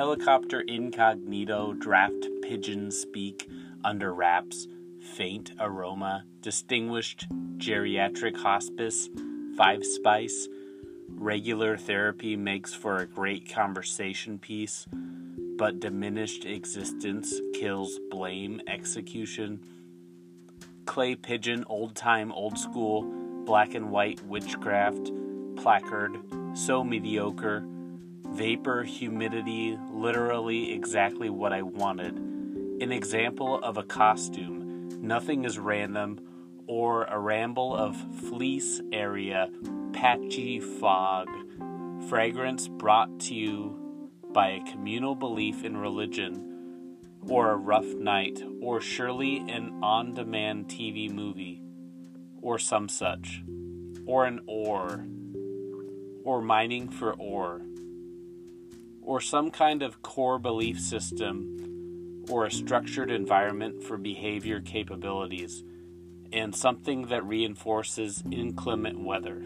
helicopter incognito, draft pigeon speak under wraps, faint aroma, distinguished geriatric hospice, five spice, regular therapy makes for a great conversation piece, but diminished existence kills blame execution. Clay pigeon, old time, old school, black and white witchcraft, placard, so mediocre, vapor, humidity, literally exactly what I wanted. An example of a costume, nothing is random, or a ramble of fleece area, patchy fog, fragrance brought to you by a communal belief in religion, or a rough night, or surely an on demand TV movie, or some such, or an ore, or mining for ore, or some kind of core belief system, or a structured environment for behavior capabilities and something that reinforces inclement weather.